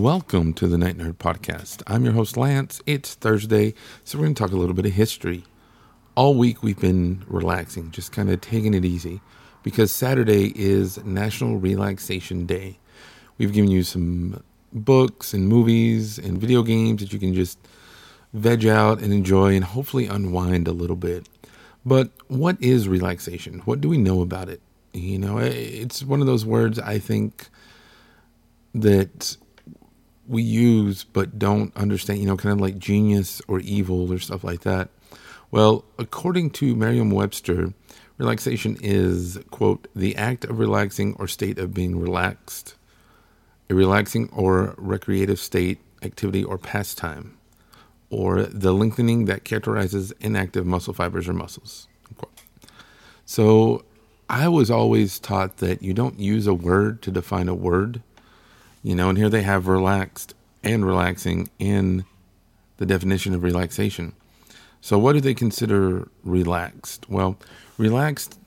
Welcome to the Night Nerd Podcast. I'm your host, Lance. It's Thursday, so we're going to talk a little bit of history. All week we've been relaxing, just kind of taking it easy, because Saturday is National Relaxation Day. We've given you some books and movies and video games that you can just veg out and enjoy and hopefully unwind a little bit. But what is relaxation? What do we know about it? You know, it's one of those words I think that we use but don't understand, you know, kind of like genius or evil or stuff like that. Well, according to Merriam Webster, relaxation is, quote, the act of relaxing or state of being relaxed, a relaxing or recreative state, activity, or pastime, or the lengthening that characterizes inactive muscle fibers or muscles. Unquote. So I was always taught that you don't use a word to define a word you know, and here they have relaxed and relaxing in the definition of relaxation. So, what do they consider relaxed? Well, relaxed,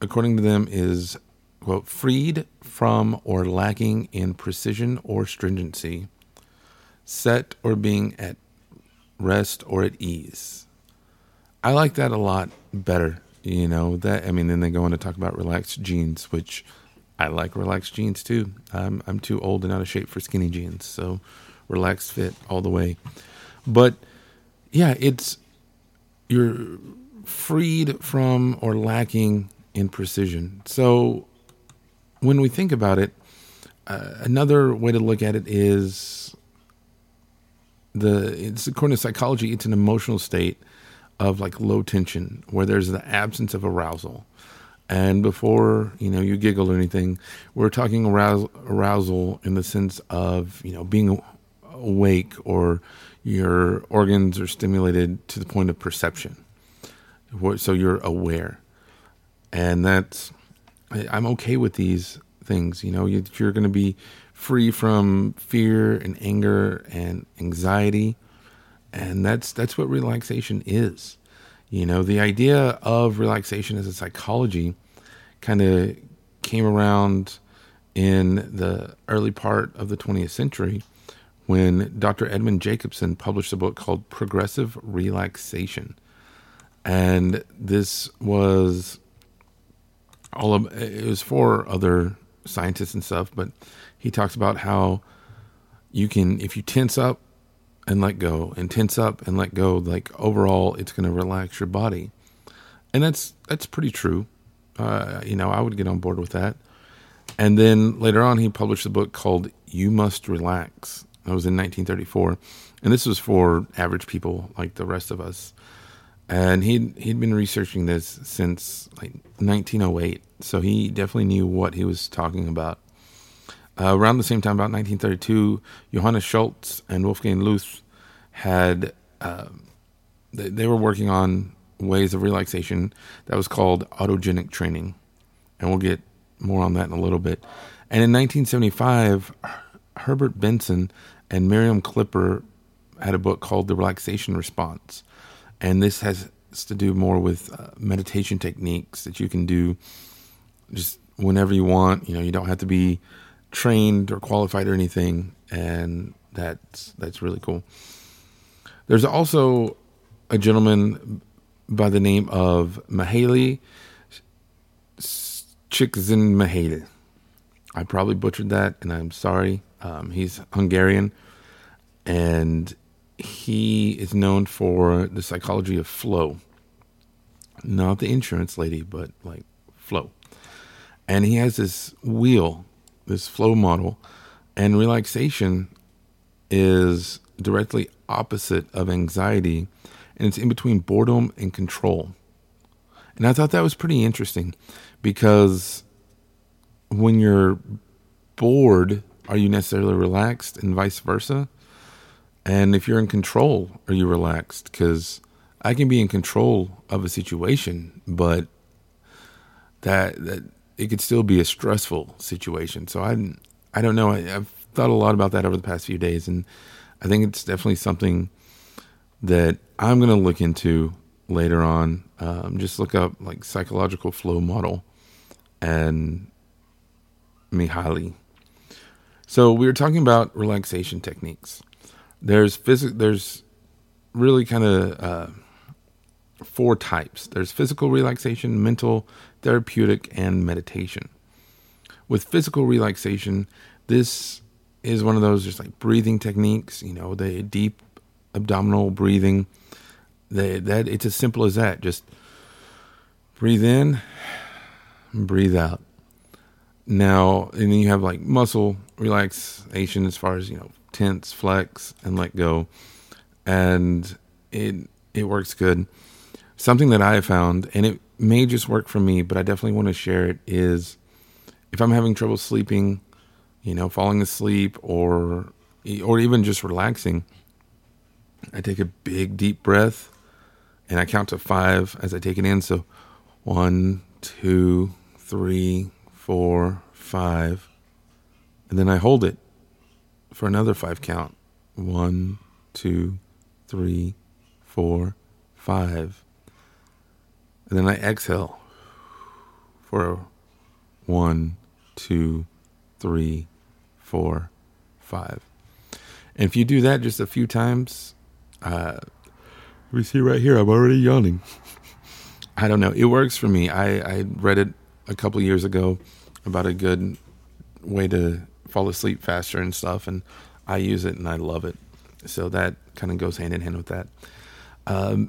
according to them, is, quote, freed from or lacking in precision or stringency, set or being at rest or at ease. I like that a lot better. You know, that, I mean, then they go on to talk about relaxed jeans, which I like relaxed jeans too. I'm I'm too old and out of shape for skinny jeans, so relaxed fit all the way. But yeah, it's you're freed from or lacking in precision. So when we think about it, uh, another way to look at it is the it's according to psychology, it's an emotional state of like low tension where there's the absence of arousal. And before you know you giggle or anything, we're talking arousal, in the sense of you know being awake or your organs are stimulated to the point of perception. So you're aware, and that's I'm okay with these things. You know, you're going to be free from fear and anger and anxiety, and that's that's what relaxation is. You know, the idea of relaxation as a psychology kind of came around in the early part of the 20th century when Dr. Edmund Jacobson published a book called Progressive Relaxation. And this was all of it was for other scientists and stuff, but he talks about how you can if you tense up and let go and tense up and let go like overall it's going to relax your body. And that's that's pretty true. Uh, you know i would get on board with that. And then later on he published a book called you must relax. That was in 1934 and this was for average people like the rest of us. And he'd he'd been researching this since like 1908 so he definitely knew what he was talking about uh, around the same time, about 1932, Johannes Schultz and Wolfgang Luth had uh, they, they, were working on ways of relaxation that was called autogenic training, and we'll get more on that in a little bit. And in 1975, Herbert Benson and Miriam Klipper had a book called The Relaxation Response, and this has to do more with uh, meditation techniques that you can do just whenever you want. You know, you don't have to be trained or qualified or anything, and that's that's really cool. There's also a gentleman by the name of Mihaly Csikszentmihalyi. I probably butchered that, and I'm sorry. Um, he's Hungarian, and he is known for the psychology of flow. Not the insurance lady, but like flow. And he has this wheel this flow model, and relaxation is directly opposite of anxiety, and it's in between boredom and control. And I thought that was pretty interesting because when you're bored are you necessarily relaxed, and vice versa? And if you're in control, are you relaxed? Because I can be in control of a situation, but that that it could still be a stressful situation. So I I don't know. I, have thought a lot about that over the past few days, and I think it's definitely something that I'm going to look into later on. Um, just look up like psychological flow model and Mihaly. So we were talking about relaxation techniques. There's phys- There's really kind of uh, four types. There's physical relaxation, mental, therapeutic, and meditation. With physical relaxation, this is one of those just like breathing techniques. You know, the deep abdominal breathing. That it's as simple as that. Just breathe in, breathe out. Now, and then you have like muscle relaxation as far as, you know, tense, flex, and let go. And it it works good. Something that I have found, and it may just work for me, but I definitely want to share it, is if I'm having trouble sleeping, you know, falling asleep or or even just relaxing, I take a big deep breath and I count to five as I take it in. So one, two, three, four, five. And then I hold it for another five count. One, two, three, four, five. And then I exhale for one, two, three, four, five. And if you do that just a few times, uh, we see right here, I'm already yawning. I don't know. It works for me. I, I read it a couple years ago about a good way to fall asleep faster and stuff, and I use it and I love it. So that kind of goes hand in hand with that. Um,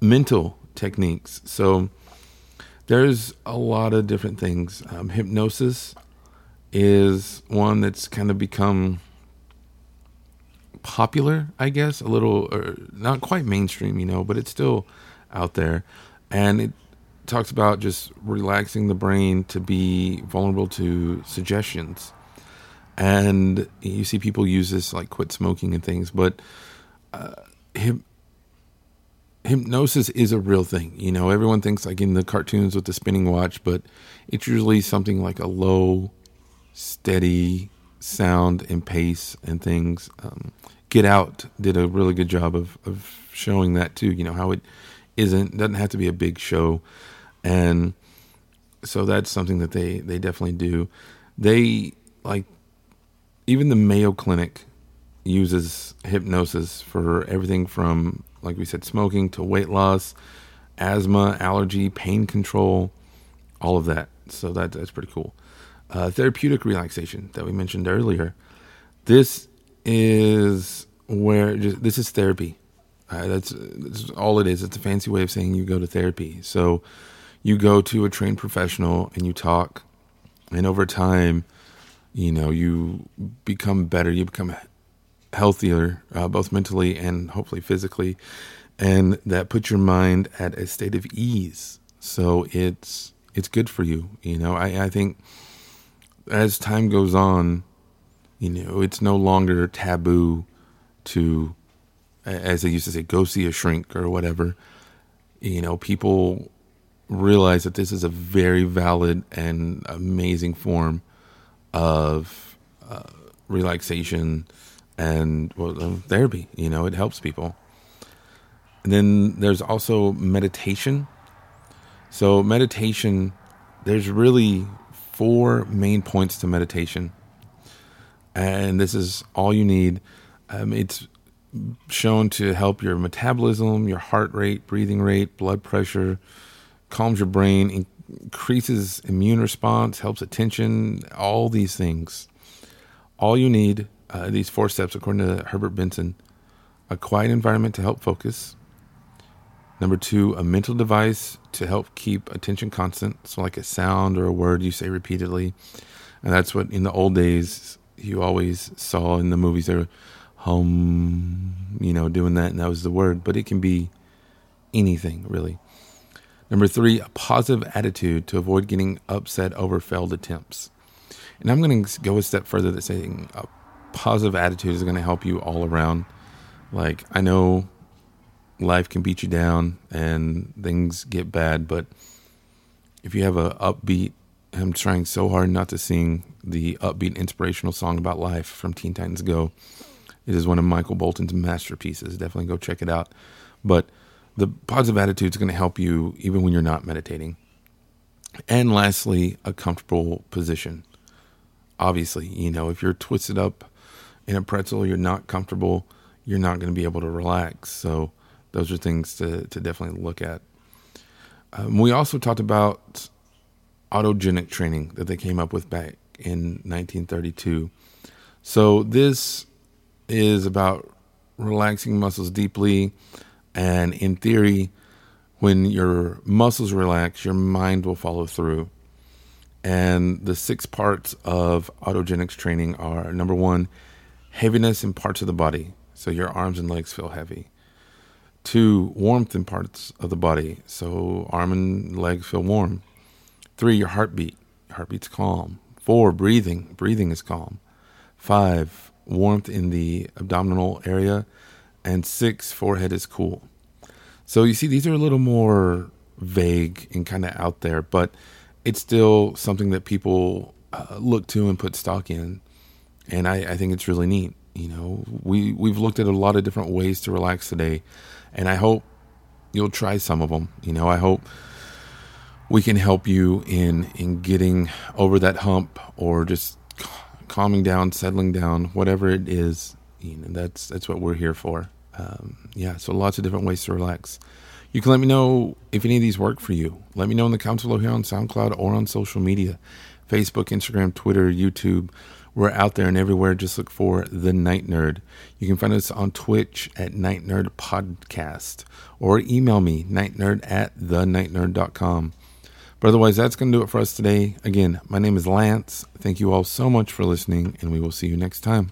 mental techniques. So there's a lot of different things. Um, hypnosis is one that's kind of become popular, I guess, a little, not quite mainstream, you know, but it's still out there. And it talks about just relaxing the brain to be vulnerable to suggestions. And you see people use this like quit smoking and things, but uh, hip, hypnosis is a real thing. You know, everyone thinks like in the cartoons with the spinning watch, but it's usually something like a low, steady sound and pace and things. Um, Get Out did a really good job of, of showing that too. You know how it isn't doesn't have to be a big show, and so that's something that they they definitely do. They like even the Mayo Clinic uses hypnosis for everything from like we said smoking to weight loss, asthma, allergy, pain control, all of that. So that that's pretty cool. Uh, therapeutic relaxation that we mentioned earlier. This is where just, this is therapy. Uh, that's, that's all it is. It's a fancy way of saying you go to therapy. So you go to a trained professional and you talk, and over time, you know, you become better. You become healthier, uh, both mentally and hopefully physically, and that puts your mind at a state of ease. So it's it's good for you. You know, I, I think as time goes on, you know, it's no longer taboo to, as they used to say, go see a shrink or whatever. You know, people realize that this is a very valid and amazing form of uh, relaxation and well, um, therapy. You know, it helps people. And then there's also meditation. So, meditation, there's really four main points to meditation and this is all you need. Um, it's shown to help your metabolism, your heart rate, breathing rate, blood pressure, calms your brain, increases immune response, helps attention, all these things. All you need, uh, these four steps, according to Herbert Benson a quiet environment to help focus. Number two, a mental device to help keep attention constant. So, like a sound or a word you say repeatedly. And that's what in the old days you always saw in the movies there home you know doing that and that was the word but it can be anything really number three a positive attitude to avoid getting upset over failed attempts And I'm going to go a step further that saying a positive attitude is going to help you all around. Like, I know life can beat you down and things get bad, but if you have a upbeat, I'm trying so hard not to sing the upbeat inspirational song about life from Teen Titans Go. It is one of Michael Bolton's masterpieces. Definitely go check it out. But the positive attitude is going to help you even when you're not meditating. And lastly, a comfortable position. Obviously, you know, if you're twisted up in a pretzel, you're not comfortable, you're not going to be able to relax. So, those are things to, to definitely look at. Um, we also talked about autogenic training that they came up with back in 1932. So, this is about relaxing muscles deeply, and in theory, when your muscles relax, your mind will follow through. And the six parts of autogenics training are number one, heaviness in parts of the body. So your arms and legs feel heavy. Two, warmth in parts of the body. So arm and legs feel warm. Three, your heartbeat. your heartbeat's calm. Four, breathing. Breathing is calm. Five, warmth in the abdominal area. And six, forehead is cool. So you see, these are a little more vague and kind of out there, but it's still something that people uh, look to and put stock in. And I, I think it's really neat. You know, we, we've looked at a lot of different ways to relax today, and I hope you'll try some of them. You know, I hope we can help you in in getting over that hump or just calming down, settling down, whatever it is. You know, that's that's what we're here for um, yeah, so lots of different ways to relax. You can let me know if any of these work for you. Let me know in the comments below here on SoundCloud or on social media Facebook, Instagram, Twitter, YouTube. We're out there and everywhere. Just look for The Night Nerd. You can find us on Twitch at Night Nerd Podcast or email me, nightnerd at thenightnerd.com. But otherwise, that's going to do it for us today. Again, my name is Lance. Thank you all so much for listening, and we will see you next time.